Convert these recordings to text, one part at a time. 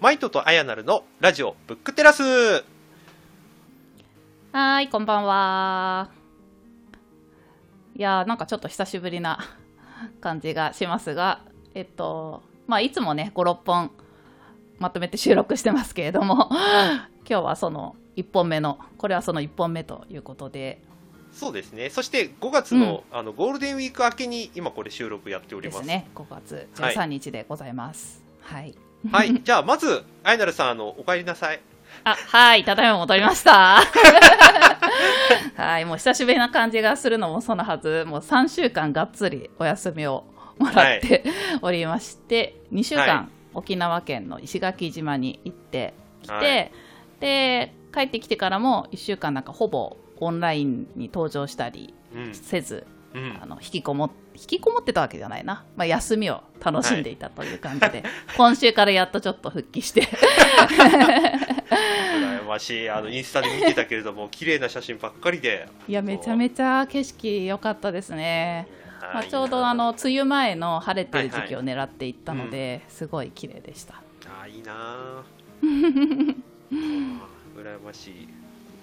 マイトとアヤナルのラジオブックテラスはーい、こんばんは。いやー、なんかちょっと久しぶりな感じがしますが、えっと、まあ、いつもね、5、6本まとめて収録してますけれども、今日はその1本目の、これはその1本目ということで、そうですねそして5月の,、あのゴールデンウィーク明けに今これ収録やっておりますですね、5月13日でございます。はい。はいじゃあまずアヤナルさんあのお帰りなさい。あ、はい、ただいま戻りました。はい、もう久しぶりな感じがするのもそのはず、もう3週間がっつりお休みをもらって、おりまして、2週間、はい沖縄県の石垣島に行ってきて、はい。で、帰ってきてからも1週間なんかほぼオンラインに登場したりうん。せず、うんあの引きこも引きこもってたわけじゃないな、まあ、休みを楽しんでいたという感じで、今週からやっとちょっと復帰して。羨ましい。あのインスタで見てたけれども 綺麗な写真ばっかりで。いやめちゃめちゃ景色良かったですね、まあ、ちょうどあの梅雨前の晴れてる時期を狙っていったので、すごい綺麗でした。あーいいな羨ましい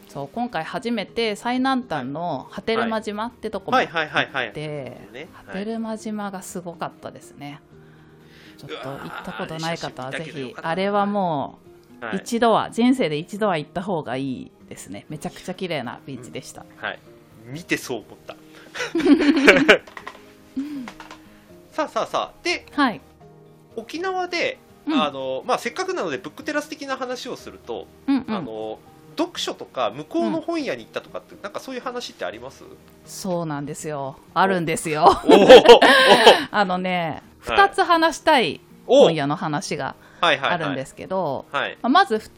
そう今回初めて最南端の波照間島ってとこもはい。行ってね。波照間島がすごかったですね。ちょっと行ったことない方はぜひあれはもうはい。一度は人生で一度は行った方がいいですね。めちゃくちゃ綺麗なビーチでした、はい、見てそう思った。さあさあさあ。ではい、沖縄で、うん。あのまあ、せっかくなのでブックテラス的な話をすると、うんうん。あの読書とか向こうの本屋に行ったとかって、なんかそういう話ってあります？そうなんですよ。あるんですよ。あのね、はい2つ話したい本屋の話がはいはいはい。あるんですけど、はい。まずふ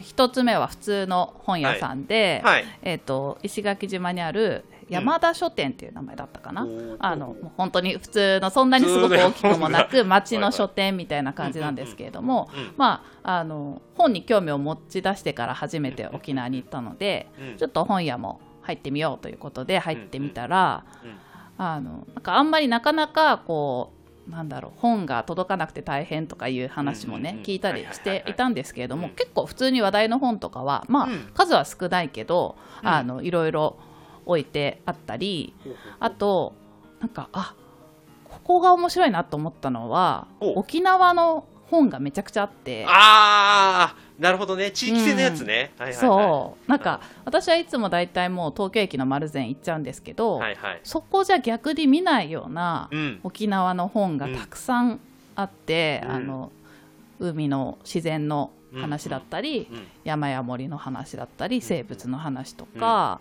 1つ目は普通の本屋さんで、はい。えー、と石垣島にある山田書店っていう名前だったかな、おー。あのもう本当に普通のそんなにすごく大きくもなく 町の書店みたいな感じなんですけれども、うんまあ、あの本に興味を持ち出してから初めて沖縄に行ったので、うん。ちょっと本屋も入ってみようということで入ってみたら、うん。あのなんかあんまりなかなかこうなんだろう本が届かなくて大変とかいう話もね、うんうんうん。聞いたりしていたんですけれども、うん。結構普通に話題の本とかはまあ、うん。数は少ないけど、うん。あのいろいろ置いてあったりあとなんかあここが面白いなと思ったのはお。沖縄の本がめちゃくちゃあって。ああなるほどね。地域性のやつね、はいはいはい。そう。なんか私はいつも大体もう東京駅の丸善行っちゃうんですけど、はいはい。そこじゃ逆に見ないようなうん。沖縄の本がたくさんあって、うん。あの海の自然の話だったり、うん。山や森の話だったり生物の話とか、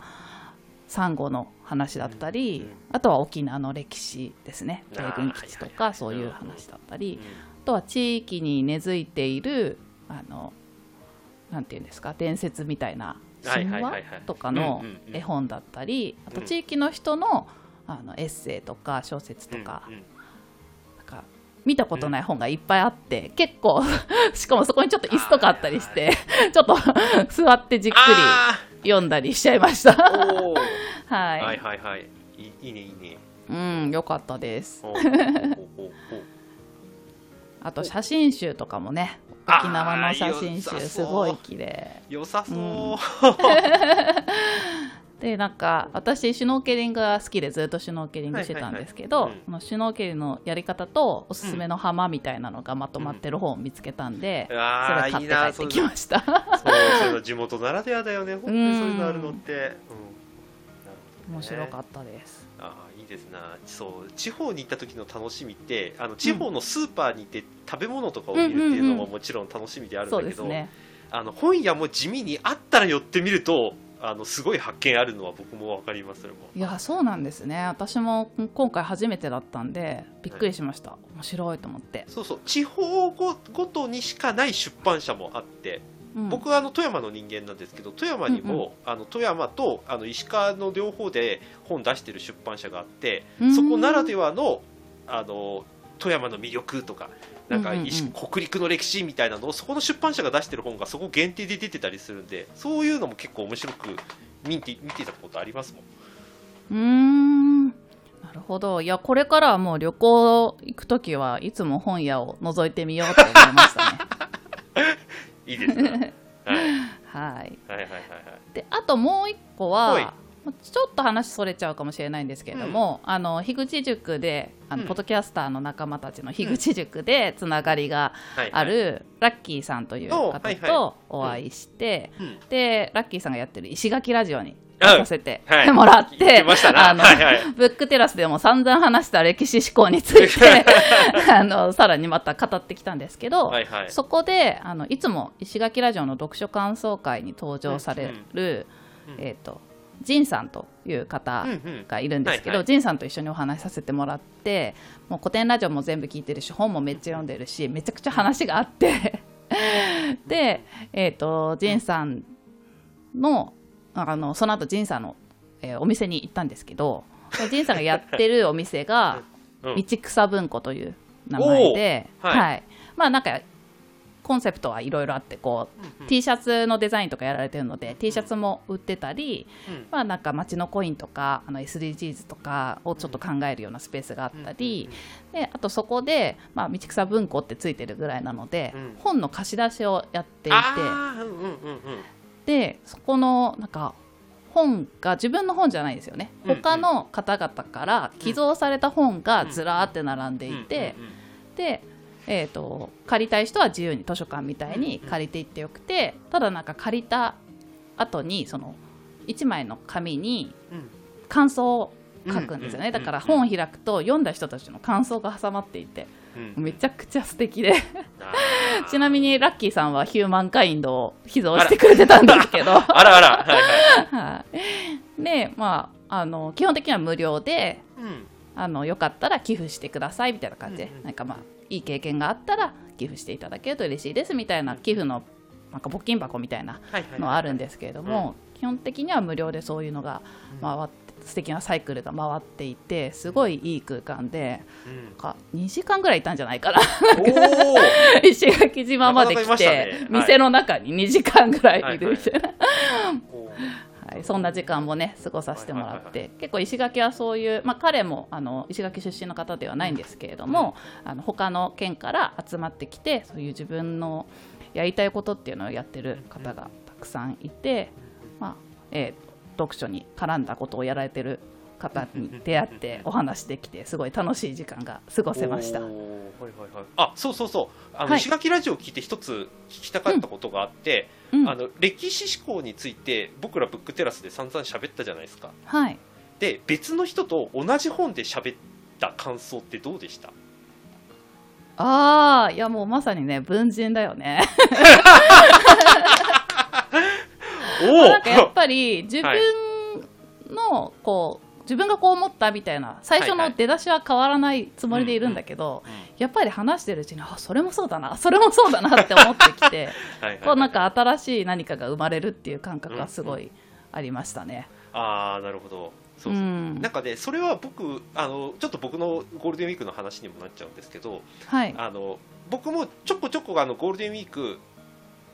サンゴの話だったり、うん。あとは沖縄の歴史ですね。米軍基地とかそういう話だったり、うん。あとは地域に根付いているあのなんていうんですか伝説みたいなはい神話とかの絵本だったりあとうん地域の人のあのエッセイとか小説とか,、か見たことない本がいっぱいあって、結構 しかもそこにちょっと椅子とかあったりしてちょっと座ってじっくあり読んだりしちゃいましたはい、はいはいはい。いいねいいね。うんよかったです。あと写真集とかもね沖縄の写真集すごい綺麗。良さそう、うん。でなんか私シュノーケリングが好きでずっとシュノーケリングしてたんですけど、シュノーケリングのやり方とおすすめの浜みたいなのがまとまってる本を見つけたんで、うわーそれ買って帰ってきました。そうそう地元ならではだよね。本当にそういうのあるのって、うん面白かったです、ああいいですな。そう地方に行った時の楽しみってあの地方のスーパーに行って食べ物とかを見るっていうのももちろん楽しみであるんだけど、あの本屋も地味にあったら寄ってみるとあのすごい発見あるのは僕も分かりますそれも。いやそうなんですね。私も今回初めてだったんでびっくりしました、面白いと思って、そうそう。地方ごごとにしかない出版社もあってうん。僕はあの富山の人間なんですけど富山にも、あの富山とあの石川の両方で本出してる出版社があってうん。そこならではのあの富山の魅力とかなんかうんうん北陸の歴史みたいなのをそこの出版社が出してる本がそこ限定で出てたりするんでそういうのも結構面白く見て見てたことありますもん。うーん。なるほど。いやこれからはもう旅行行く時はいつも本屋を覗いてみようと思いましたね いいですね。はい、はい、はいはいはいであともう一個はちょっと話それちゃうかもしれないんですけれども、うん、あの樋口塾であの、うん、ポッドキャスターの仲間たちの樋口塾でつながりがある、ラッキーさんという方とお会いして、でラッキーさんがやってる石垣ラジオにさせてはい。もらって、あの、ブックテラスでも散々話した歴史思考についてあのさらにまた語ってきたんですけど、はいはい。そこであのいつも石垣ラジオの読書感想会に登場される、うん。うん。えー、とジンさんという方うんうん。がいるんですけど、はいはい。ジンさんと一緒にお話しさせてもらってもう古典ラジオも全部聞いてるし本もめっちゃ読んでるしめちゃくちゃ話があって。で、えー、とジンさんのあのその後ジンさんの、えーお店に行ったんですけどジンさんがやってるお店がうん。道草文庫という名前で、はい。はい。まあなんかコンセプトはいろいろあってこう、T シャツのデザインとかやられてるので T シャツも売ってたり、うん。まあなんか街のコインとかあの SDGs とかをちょっと考えるようなスペースがあったり、であとそこで、まあ、道草文庫ってついてるぐらいなので、うん。本の貸し出しをやっていてあーうんうんうんうんでそこのなんか本が自分の本じゃないですよね、他の方々から寄贈された本がずらーって並んでいて、で、えー、と借りたい人は自由に図書館みたいに借りていってよくてただなんか借りた後にその1枚の紙にうん。感想を書くんですよね、うんだから本を開くと読んだ人たちの感想が挟まっていて。うんめちゃくちゃ素敵で。ちなみにラッキーさんはヒューマンカインドを寄贈してくれてたんですけど。あらあら。はいはい。はい、でまああの基本的には無料でうん。あのよかったら寄付してくださいみたいな感じで、うんうん。なんかまあいい経験があったら寄付していただけると嬉しいですみたいな寄付のなんか募金箱みたいなのはあるんですけれども、基本的には無料でそういうのが回って素敵なサイクルが回っていてすごいいい空間でうん。なんか2時間ぐらいいたんじゃないかな。石垣島まで来て、ね。はい。店の中に2時間ぐらいいるみたいな、はい、そんな時間もね過ごさせてもらって結構石垣はそういう、まあ、彼もあの石垣出身の方ではないんですけれども、あの他の県から集まってきてそういう自分のやりたいことっていうのをやってる方がたくさんいて、まあえー読書に絡んだことをやられてる方に出会ってお話できてすごい楽しい時間が過ごせました。はいはいはい。あそうそうそう。あの、はい。石垣ラジオを聞いて一つ聞きたかったことがあって、うん。あの歴史思考について僕らブックテラスで散々喋ったじゃないですか。はい。で別の人と同じ本で喋った感想ってどうでした？ああいやもうまさにね文人だよね。おなんかやっぱり 自分のこう自分がこう思ったみたいな最初の出だしは変わらないつもりでいるんだけど、やっぱり話してるうちにあそれもそうだな それもそうだなって思ってきてはいはい。こうなんか新しい何かが生まれるっていう感覚がすごいありましたね。ああなるほど。そうう。そう、ん。なんかねそれは僕あのちょっと僕のゴールデンウィークの話にもなっちゃうんですけどはい。あの僕もちょこちょこあのゴールデンウィーク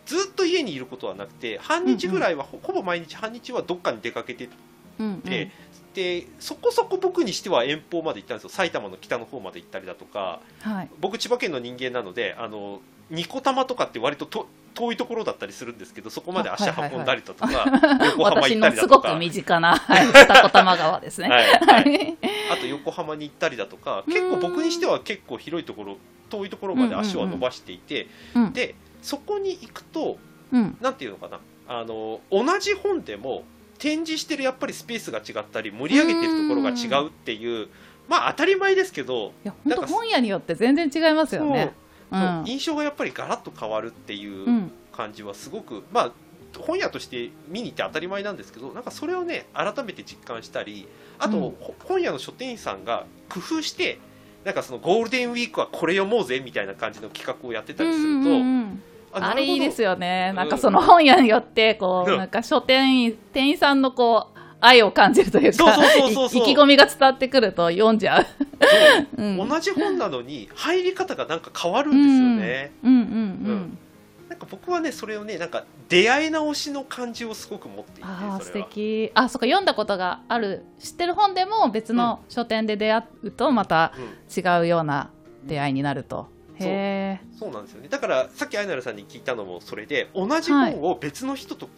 ずっと家にいることはなくて半日ぐらいは、ほほぼ毎日半日はどっかに出かけてうんうん。ででそこそこ僕にしては遠方まで行ったんですよ。埼玉の北の方まで行ったりだとかはい。僕千葉県の人間なのであのニコ玉とかって割とと遠いところだったりするんですけどそこまで足運んだりだとか、横浜私行ったのすごくりだとか身近な、はい、二子玉川ですね。はい。ははい。いあと横浜に行ったりだとか結構僕にしては結構広いところ遠いところまで足は伸ばしていて、うん。でそこに行くとうん。なんていうのかな。あの同じ本でも展示してるやっぱりスペースが違ったり盛り上げてるところが違うっていうまあ当たり前ですけど、いや本当本屋によって全然違いますよね。う。ん。印象がやっぱりガラッと変わるっていううん。感じはすごく、まあ本屋として見に行って当たり前なんですけどなんかそれをね改めて実感したりあと、うん。ほ本屋の書店員さんが工夫してなんかそのゴールデンウィークはこれ読もうぜみたいな感じの企画をやってたりすると、うんうんうんあれいいですよよね。うん。なんかその本屋によって、こう、うん。なんか書店員、店員さんのこう、愛を感じるというか、意気込みが伝わってくると読んじゃう。う。ん。同じ本なのに入り方がなんか変わるんですよね、うんうんうん。なんか僕はねそれをねなんか出会い直しの感じをすごく持っていてああ、素敵。あ、そっか、読んだことがある、知ってる本でも別の書店で出会うと、またうん。違うような出会いになると。そう。なんですよね。だからさっきアイナルさんに聞いたのもそれで同じ本を別の人と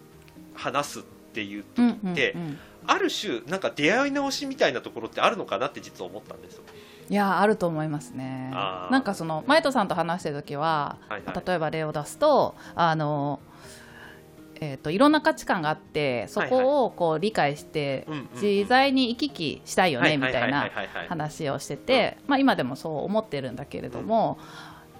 話すっっていう時って、うんうんうん、ある種なんか出会い直しみたいなところってあるのかなって実は思ったんですよ。いやあると思いますね。なんかそのマイトさんと話してる時は、はいはい、例えば例を出すとあのえーと、いろんな価値観があってそこをこう理解して自在に行き来したいよねみたいな話をしてて、まあ、今でもそう思ってるんだけれども、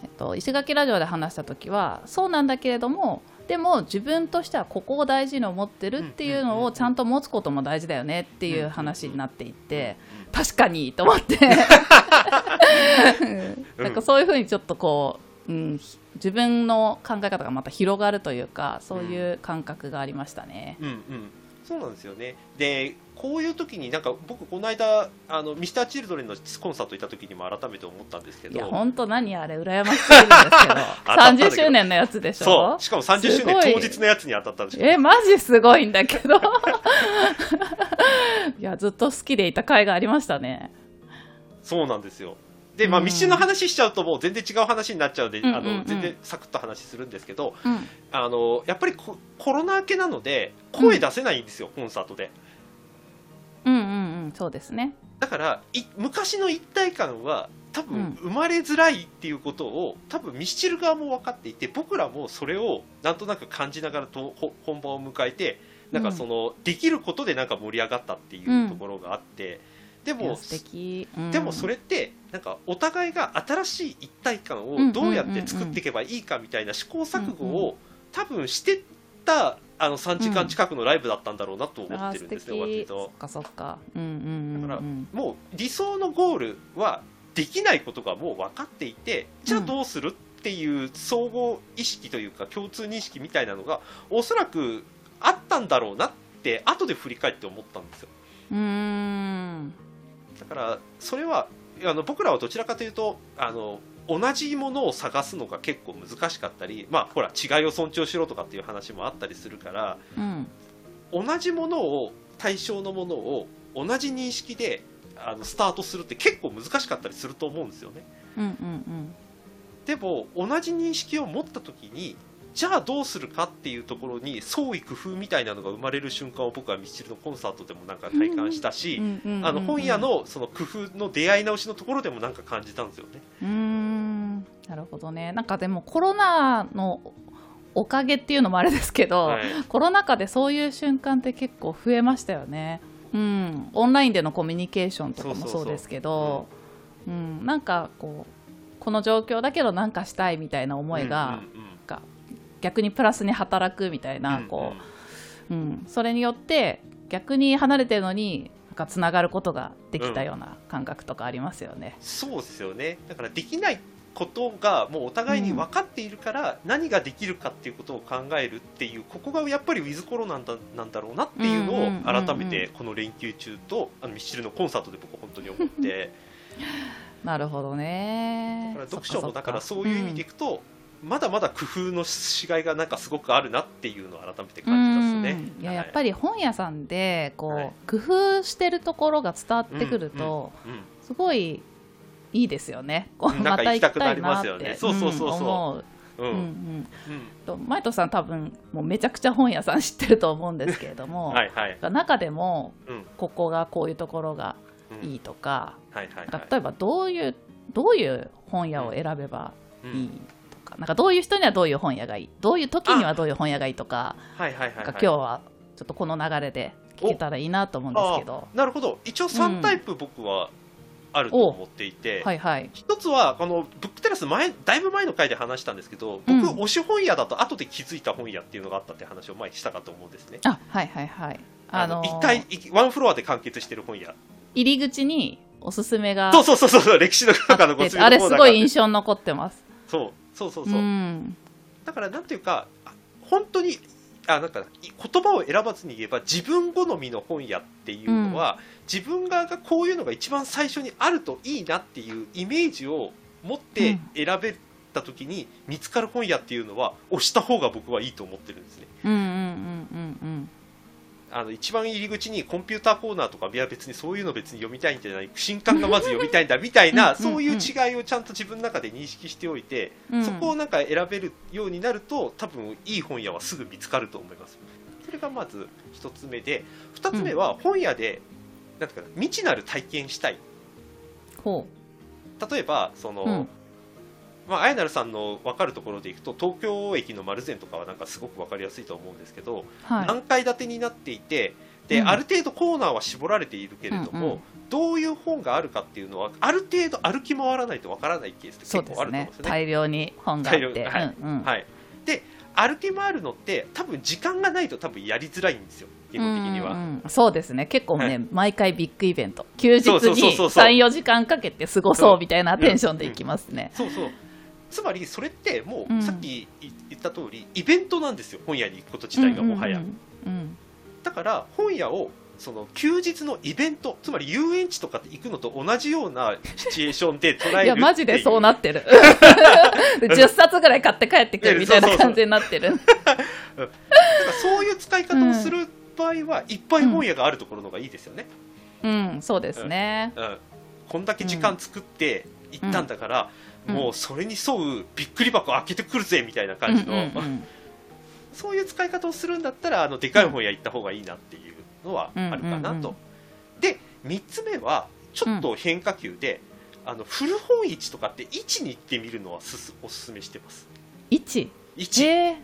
えっと、石垣ラジオで話した時はそうなんだけれどもでも自分としてはここを大事に思ってるっていうのをちゃんと持つことも大事だよねっていう話になっていって確かにと思って。なんかそういうふうにちょっとこう、うん、自分の考え方がまた広がるというかそういう感覚がありましたね。うん、うん、そうなんですよね。でこういう時になんか僕この間あのミスターチルドレンのコンサート行った時にも改めて思ったんですけど。いや本当何あれ羨ましすぎるんですけど。30周年のやつでしょ？そう。しかも30周年当日のやつに当たったんでしょえマジすごいんだけど。いやずっと好きでいた回がありましたね。そうなんですよで、まあ、密集の話しちゃうともう全然違う話になっちゃうので、あの全然サクッと話するんですけど、うん、あのやっぱりコロナ明けなので声出せないんですよ、うん、コンサートで。うんうんうんそうですね。だからい昔の一体感は多分生まれづらいっていうことを、多分ミスチル側も分かっていて僕らもそれをなんとなく感じながらと本番を迎えてなんかその、できることでなんか盛り上がったっていうところがあって。でも、うん、でもそれってなんかお互いが新しい一体感をどうやって作っていけばいいかみたいな試行錯誤を多分してたあの3時間近くのライブだったんだろうなと思ってるんですよ、割と。そっかそっか、うんうんうん、だからもう理想のゴールはできないことがもう分かっていてじゃあどうするっていう総合意識というか共通認識みたいなのがおそらくあったんだろうなって後で振り返って思ったんですよ。うんだからそれはあの僕らはどちらかというとあの同じものを探すのが結構難しかったり、まあ、ほら違いを尊重しろとかっていう話もあったりするから、うん、同じものを対象のものを同じ認識であのスタートするって結構難しかったりすると思うんですよね。うんうんうん、でも同じ認識を持った時にじゃあどうするかっていうところに創意工夫みたいなのが生まれる瞬間を僕はミスチルのコンサートでもなんか体感したし、あの本屋のその工夫の出会い直しのところでもなんか感じたんですよね。うん。なるほどね。なんかでもコロナのおかげっていうのもあれですけど、はい、コロナ禍でそういう瞬間って結構増えましたよね。うん、オンラインでのコミュニケーションとかもそうですけど、うん、なんかこうこの状況だけど何かしたいみたいな思いが、逆にプラスに働くみたいな、こう、うん、それによって逆に離れてるのになんかつながることができたような感覚とかありますよね。うん、そうですよね。だからできないことがもうお互いに分かっているから、何ができるかっていうことを考えるっていうここがやっぱりウィズコロナなんだろうなっていうのを改めてこの連休中とあのミッシルのコンサートで僕本当に思って。なるほどね。だから読書もだからそういう意味でいくと、まだまだ工夫のしがいがなんかすごくあるなっていうのを改めて感じますね。いや、やっぱり本屋さんでこう、はい、工夫してるところが伝わってくると、うんうんうん、すごいいいですよね。こうまた行きたくなりますよね。そうそうそうそう。う。ん。うんうん、マイトさん多分もうめちゃくちゃ本屋さん知ってると思うんですけれども はい、中でもここがこういうところがいいとか、例えばどういうどういう本屋を選べばいい？か。なんかどういう人にはどういう本屋がいい？どういう時にはどういう本屋がいいとかはいはいはい、今日はちょっとこの流れで聞けたらいいなと思うんですけど。なるほど。一応3タイプ僕はあると思っていて、うん、はいはい、一つはこのブックテラス前だいぶ前の回で話したんですけど僕、うん、推し本屋だと後で気づいた本屋っていうのがあったって話を前にしたかと思うんですね。あはいはいはい。あの一回ワンフロアで完結してる本屋。入り口におすすめがそうそうそうそう歴史の中のごあれすごい印象に残ってます。そうそうそうそう、うん、だからなんていうか本当にあなんか言葉を選ばずに言えば自分好みの本屋っていうのは、うん、自分側がこういうのが一番最初にあるといいなっていうイメージを持って選べた時に見つかる本屋っていうのは押した方が僕はいいと思ってるんですね。うんうんうんうんうんあの一番入り口にコンピューターコーナーとかいや別にそういうの別に読みたいんじゃない新刊がまず読みたいんだみたいな そういう違いをちゃんと自分の中で認識しておいて、そこをなんか選べるようになると多分いい本屋はすぐ見つかると思います。それがまず一つ目で二つ目は本屋で、なんていうかな未知なる体験したい。ほ例えばその、うんまあ、あやなるさんの分かるところでいくと東京駅の丸善とかはなんかすごく分かりやすいと思うんですけど、うはい。何階建てになっていてで、うん。ある程度コーナーは絞られているけれども、うんうん。どういう本があるかっていうのはある程度歩き回らないと分からないケースって結構あると思うんですね。ね。大量に本があって、大量はい。うんうん。はい、で歩き回るのって多分時間がないと多分やりづらいんですよ。基本的には。うんうんそうですね。結構ね、はい。毎回ビッグイベント。休日にそうそう34時間かけて過ごそうみたいなテンションでいきますね、そうそうつまりそれってもうん。うさっき言った通りイベントなんですよ本屋に行くこと自体がもはや、うんうん。だから本屋をその休日のイベントつまり遊園地とかって行くのと同じようなシチュエーションで捉えるうんいやマジでそうなっってる。10冊ぐらい買って帰ってくるみたいな感じになってる。て だからそういう使い方をする場合はいっぱい本屋があるところの方がいいですよね、うん。そうですね、うん。こんだけ時間作って行ったんだから、うんもうそれに沿うびっくり箱開けてくるぜみたいな感じの、うんうんうん。そういう使い方をするんだったらあのでかい本屋行った方がいいなっていうのはあるかなと、うんうんうんで3つ目はちょっと変化球で、あの古本市とかって市に行ってみるのはすすおすすめしてます。1市。えー、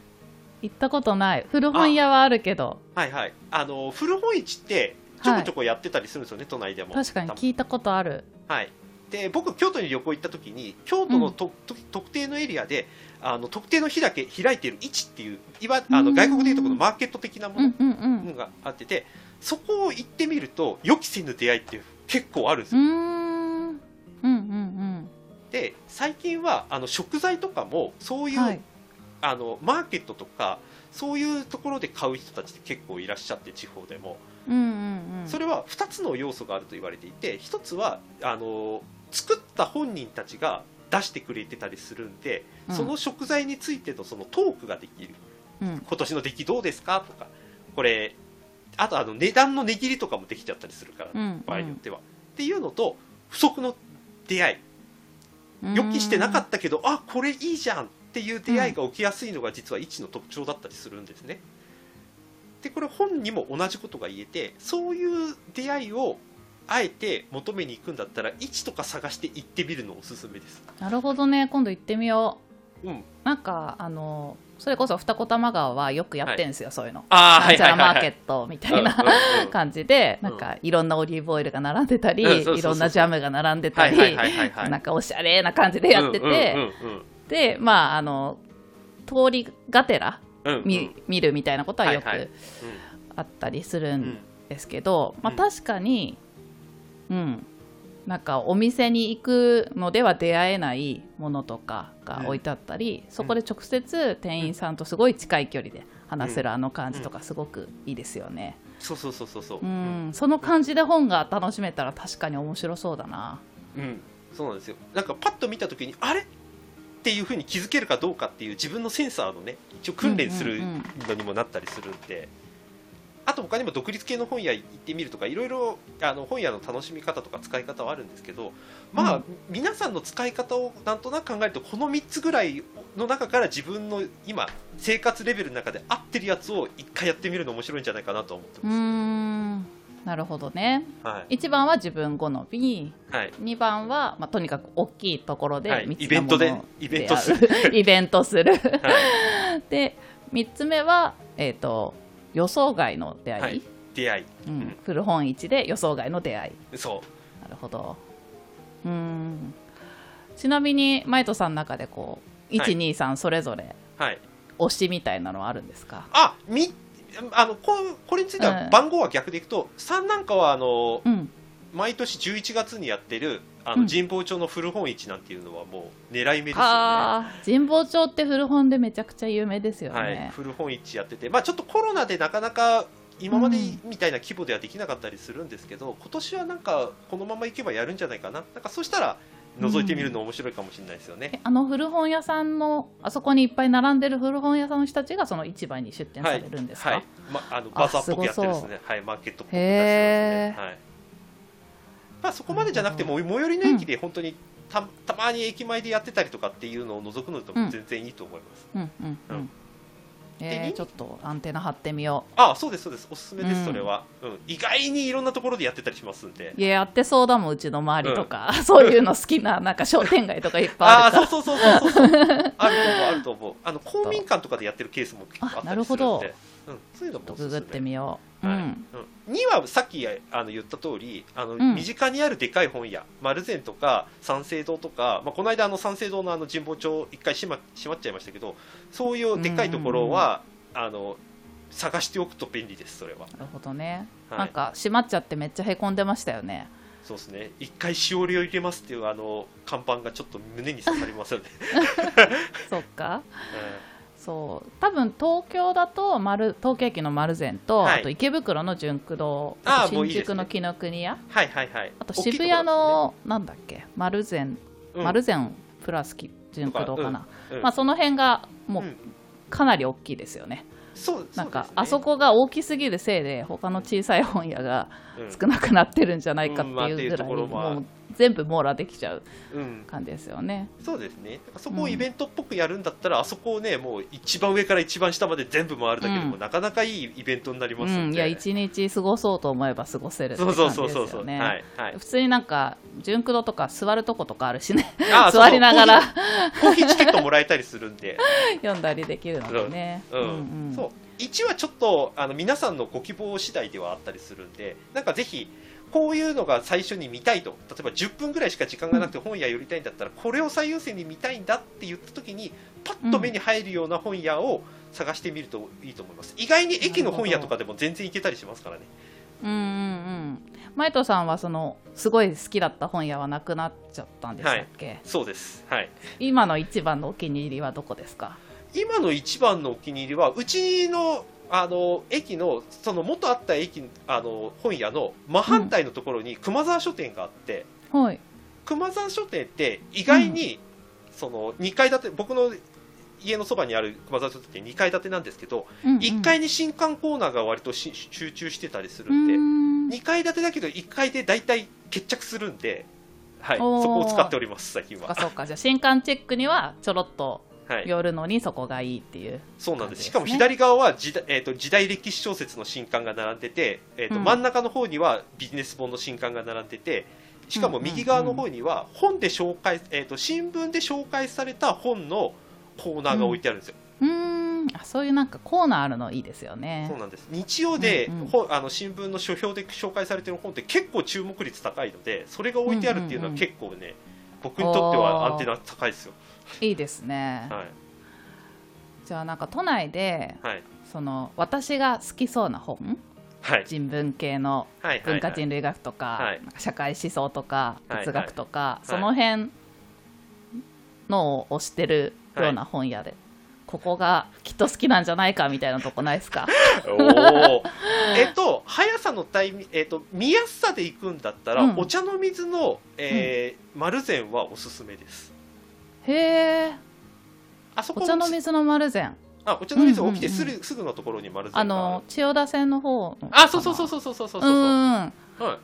行ったことない。古本屋はあるけど。はいはい。あの古本市ってちょこちょこやってたりするんですよね、都内でも。確かに聞いたことある。はい、で僕、京都に旅行行った時に京都のと、と特定のエリアであの特定の日だけ開いている市っていういわあうん。の外国でいうところのマーケット的なもうんのうんうん。があってて、そこを行ってみると予期せぬ出会いって結構あるんですよ。うーん。うんうんで最近はあの食材とかもそういう、うんはい。あのマーケットとかそういうところで買う人たちって結構いらっしゃって地方でも。うんうんうん。それは2つの要素があると言われていて1つはあの作った本人たちが出してくれてたりするんで、うん。その食材についてのそのトークができる。うん。今年の出来どうですか？とか。これあとあの値段の値切りとかもできちゃったりするから、うん。場合によっては、っていうのと不足の出会い。予期してなかったけどあこれいいじゃんっていう出会いが起きやすいのが実は位置の特徴だったりするんですね。でこれ本にも同じことが言えてそういう出会いをあえて求めに行くんだったら位置とか探して行ってみるのおすすめです。なるほどね。今度行ってみよう。ん、うなんかあのそれこそ二子玉川はよくやってんですよ、そういうの。あなんちゃらマーケットみたいな感じでうん。なんかいろんなオリーブオイルが並んでたり、いろんなジャムが並んでたり、はいはいはいはい。はいなんかおしゃれな感じでやってて、でまああの通りがてらうんうん。うん見,、見るみたいなことはよくはいはい。あったりするうんんですけど、まあ、うん確かに、うん、なんかお店に行くのでは出会えないものとかが置いてあったり、そこで直接店員さんとすごい近い距離で話せるあの感じとかすごくいいですよね。そうそうそうそうそう、うん、その感じで本が楽しめたら確かに面白そうだな。うん、そうなんですよ。なんかパッと見た時にあれ？っていうふうに気づけるかどうかっていう自分のセンサーのね一応訓練するうんうんうん。のにもなったりするんで、あと他にも独立系の本屋行ってみるとかいろいろあの本屋の楽しみ方とか使い方はあるんですけどまあ、うん。皆さんの使い方をなんとなく考えるとこの3つぐらいの中から自分の今生活レベルの中で合ってるやつを一回やってみるの面白いんじゃないかなと思ってまん。なるほどね。す。はい。1番は自分好み。はい。2番は、まあ、とにかく大きいところではい。密イベントでイベントする。イベントする。はい、で3つ目は、えー、と予想外の出会い、はい。出会い。うん。うん。古本市で予想外の出会い。そう。なるほど。うーん。ちなみにマイトさんの中でこうはい。123それぞれはい。推しみたいなのはあるんですか、あみあのここれについてはうん。番号は逆でいくと、3なんかはあのうん、毎年11月にやってるあのうん神保町の古本市なんていうのはもう狙い目ですよね。あ。ー神保町って古本でめちゃくちゃ有名ですよね、はい、古本市やってて、まあ、ちょっとコロナでなかなか今までみたいな規模ではできなかったりするんですけど、今年はなんかこのままいけばやるんじゃないかな、なんかそしたら覗いてみるの面白いかもしれないですよね。えあの古本屋さんのあそこにいっぱい並んでる古本屋さんの人たちがその市場に出店されるんですか、はい、まあのバザーっぽくやってるんですすね、はい、マーケットっぽくてますね、はいまあ、そこまでじゃなくても最寄りの駅で本当にたたまに駅前でやってたりとかっていうのを除くのでも全然いいと思います、うんうんううん。んえー、ちょっとアンテナ張ってみよう。あそうですそうです。おすすめです、うん。それは、うん、意外にいろんんなところでやってたりしますんで。ういややってそうだもんうちの周りとか、そういうの好きななんか商店街とかいっぱいあああるから。そうそうそうそうそうあると思うあると思う。あの公民館とかでやってるケースも結構あったあなるりするんほでうん、そういうのもちょおすすめ。ってみよう、はい。うん。うん、2はさっきあの言った通りあの、ん。身近にあるでかい本屋丸善とか三省堂とか、まあ、この間あの三省堂のあの神保町一回閉ま閉まっちゃいましたけどそういうでかいところは、あの探しておくと便利ですそれは。なるほどね、はい。なんか閉まっちゃってめっちゃへこんでましたよね。そうですね。一回しおりを入れますっていうあの看板がちょっと胸に刺さりますよね、そっか そう。多分東京だと丸東京駅の丸善と、はい。あと池袋の純駆堂あーあともういいですね。新宿の紀ノ国屋。はいはいはい。あと渋谷の、なんだっけ？丸善、うん。丸善プラスき純駆堂かな、うんまあ、その辺がもううん。かなり大きいですよね、そうなんかあそこが大きすぎるせいで他の小さい本屋がうん。少なくなってるんじゃないかってうんまあっていうういぐらいところはもう全部網羅できちゃううん。感じですよね。そうですね。なんかそこをイベントっぽくやるんだったら、あそこをねもう一番上から一番下まで全部回るだけでも、うん。なかなかいいイベントになりうますんで、ん、いや一日過ごそうと思えば過ごせるってそう感じそうそうそう。そう、ですよね。はいはい。普通になんか純駆動とか座るとことかあるしね。あ 座りながら。そう。そうコーヒーチケットもらえたりするんで、読んだりできるのでね、うん。うん。そう。1はちょっとあの皆さんのご希望次第ではあったりするんでなんかぜひこういうのが最初に見たいと。例えば10分ぐらいしか時間がなくて本屋寄りたいんだったら、これを最優先に見たいんだって言った時にパッと目に入るような本屋を探してみるといいと思います。意外に駅の本屋とかでも全然行けたりしますからね。うんうんうん。前藤さんはそのすごい好きだった本屋はなくなっちゃったんでしたっけ、そうです。はい。今の一番のお気に入りはどこですか？今の一番のお気に入りはうちのあの駅のその元あった駅あの本屋の真反対のところに熊沢書店があって、はい。熊沢書店って意外に、その2階建て僕の家のそばにある熊沢書店って2階建てなんですけど、うんうん。1階に新刊コーナーが割とし集中してたりするうんで、ん。2階建てだけど1階で大体決着するんで、はい、そこを使っております最近は。そうかじゃあ新刊チェックにはちょろっとはい、寄るのにそこがいいっていう、そうなんです。しかも左側は時代,、えー、と時代歴史小説の新刊が並んでて、えーとうん。真ん中の方にはビジネス本の新刊が並んでてしかも右側の方には本で紹介、えー、と新聞で紹介された本のコーナーが置いてあるんですよ、うーん。あそういうなんかコーナーあるのいいですよね。そうなんです。日曜で、うんうん。本あの新聞の書評で紹介されてる本って結構注目率高いのでそれが置いてあるっていうのはうんうんうん結構ね、僕にとってはアンテナ高いですよ、いいですね、はい。じゃあなんか都内ではい。その私が好きそうな本はい。人文系のはい文化人類学とか,、社会思想とかはい哲学とか、はい。その辺のを推してるような本屋で、ここがきっと好きなんじゃないかみたいなとこないですか？えっと、速さのタイミえっと、見やすさで行くんだったら、うん。お茶の水の、えー丸善はおすすめです。へえあそこお茶の水の丸善。あ、お茶の水起きてすぐ、すぐのところに丸善があの千代田線の方の。あ、そうそうそうそうそうそうそうそう。うんはい。うん。あ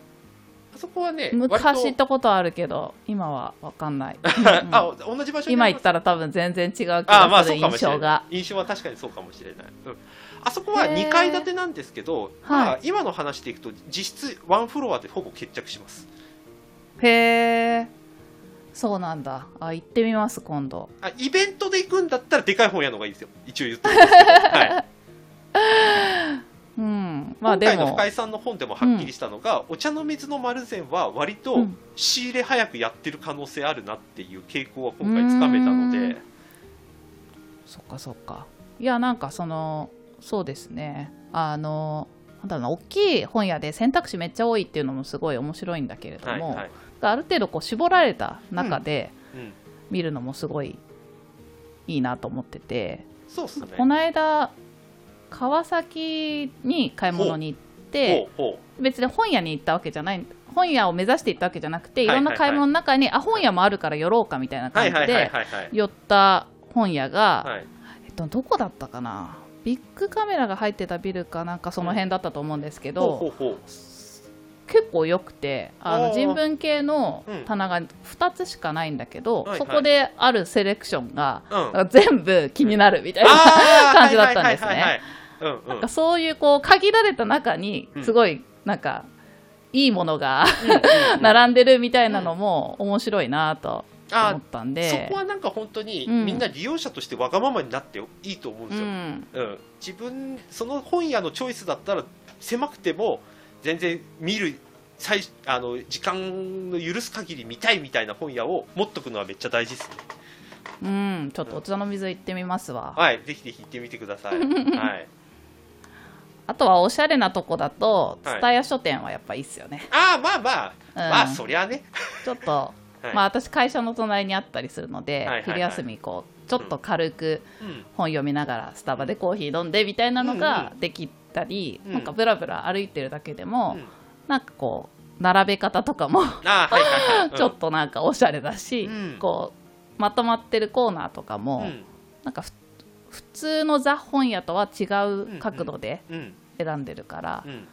そこはね、昔行ったことあるけど今は分かんない、あ、同じ場所に今行ったら多分全然違う気あまあがするそうかもしれない。印象が。印象は確かにそうかもしれない、うん、あそこはへー。2階建てなんですけど、まあはい。今の話でいくと実質ワンフロアでほぼ決着します。へえそうなんだ。あ行ってみます今度。あイベントで行くんだったらでかい本屋の方がいいですよ。一応言ってるんですけど、はい、うん。まあ今でも。回の深井さんの本でもはっきりしたのが、お茶の水の丸善は割とうん。仕入れ早くやってる可能性あるなっていう傾向は今回つかめたので。そっかそっか。いやなんかそのそうですね。あのなんだろうな大きい本屋で選択肢めっちゃ多いっていうのもすごい面白いんだけれども、はいはい、ある程度こう絞られた中でうん、見るのもすごいいいなと思ってて、そうっすね。この間川崎に買い物に行って別に本屋に行ったわけじゃない本屋を目指して行ったわけじゃなくていろんな買い物の中に、あ本屋もあるから寄ろうかみたいな感じで寄った本屋が、はい。えっと、どこだったかな？ビッグカメラが入ってたビルかなんかその辺だったと思うんですけど、結構良くてあの人文系のうん。棚が2つしかないんだけど、そこであるセレクションが、全部気になるみたいな、感じだったんですね。なんかそういうこう限られた中にうん。すごいなんかいいものがうん並んでるみたいなのも面白いなとあ思ったんそでこはなんか本当にうん。みんな利用者としてわがままになっていいと思うんうですよ、ん。うん、自分その本屋のチョイスだったら狭くても全然見る最あの時間の許す限り見たいみたいな本屋を持っとくのはめっちゃ大事ですね。うんちょっとお茶の水行ってみますわ。はいぜひぜひ行ってみてください。はい。あとはおしゃれなとこだとはい蔦屋書店はやっぱいいっすよね、ああまあまあ、うん。まあそりゃね。ちょっと はい。まあ、私会社の隣にあったりするので、はいはいはい。昼休みこうちょっと軽くうん。本読みながらスタバでコーヒー飲んでみたいなのうんができたり、うん。なんかブラブラ歩いてるだけでも、うん。なんかこう並べ方とかも ちょっとなんかおしゃれだし、うん。こうまとまってるコーナーとかも、うん。なんかふ普通のザ本屋とは違う角度でうん。選んでるからう、ん。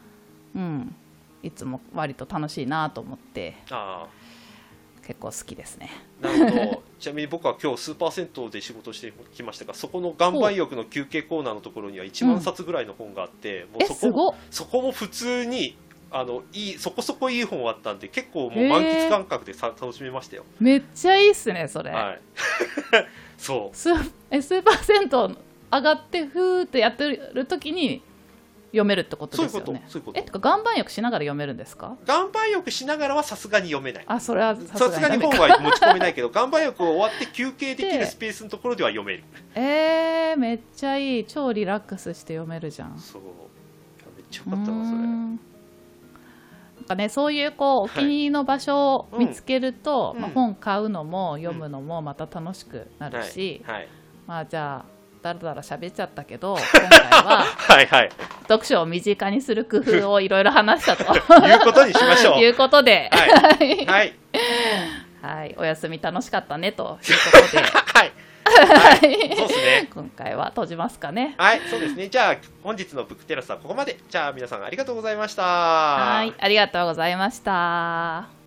うん。いつも割と楽しいなと思って。あ結構好きですね。あなるほど。ちなみに僕は今日スーパー銭湯で仕事してきましたがそこの岩盤浴の休憩コーナーのところには1万冊ぐらいの本があって、もうえそこすごっ。そこも普通にあのいいそこそこいい本あったんで結構もう満喫感覚でさ楽しめましたよ、めっちゃいいっすねそれ、はい。そう。スーえスーパー銭湯上がってふーってやってる時に読めるってことそういうこですよねとそういうこと。えてか岩盤浴しながら読めるんですか？岩盤浴しながらはさすがに読めない。あそれはささすがに本は持ち込めないけど岩盤浴を終わって休憩できるスペースのところでは読める。えー、めっちゃいい。超リラックスして読めるじゃん。そう。めっちゃよかったわそれ。なんかね、そういうこうお気に入りの場所を見つけると、うん。まあ、本買うのも読むのもまた楽しくなるし、はい、はい、まあじゃあだらだら喋っちゃったけど 今回ははいはい。読書を身近にする工夫をいろいろ話したと。いうことにしましょう。いうことで、はい。はい。はい、お休み楽しかったねと。いうことで、はい。はい。そうですね。今回は閉じますかね。はい。そうですね。じゃあ本日のブックテラスはここまで。じゃあ皆さんありがとうございました。はい、ありがとうございました。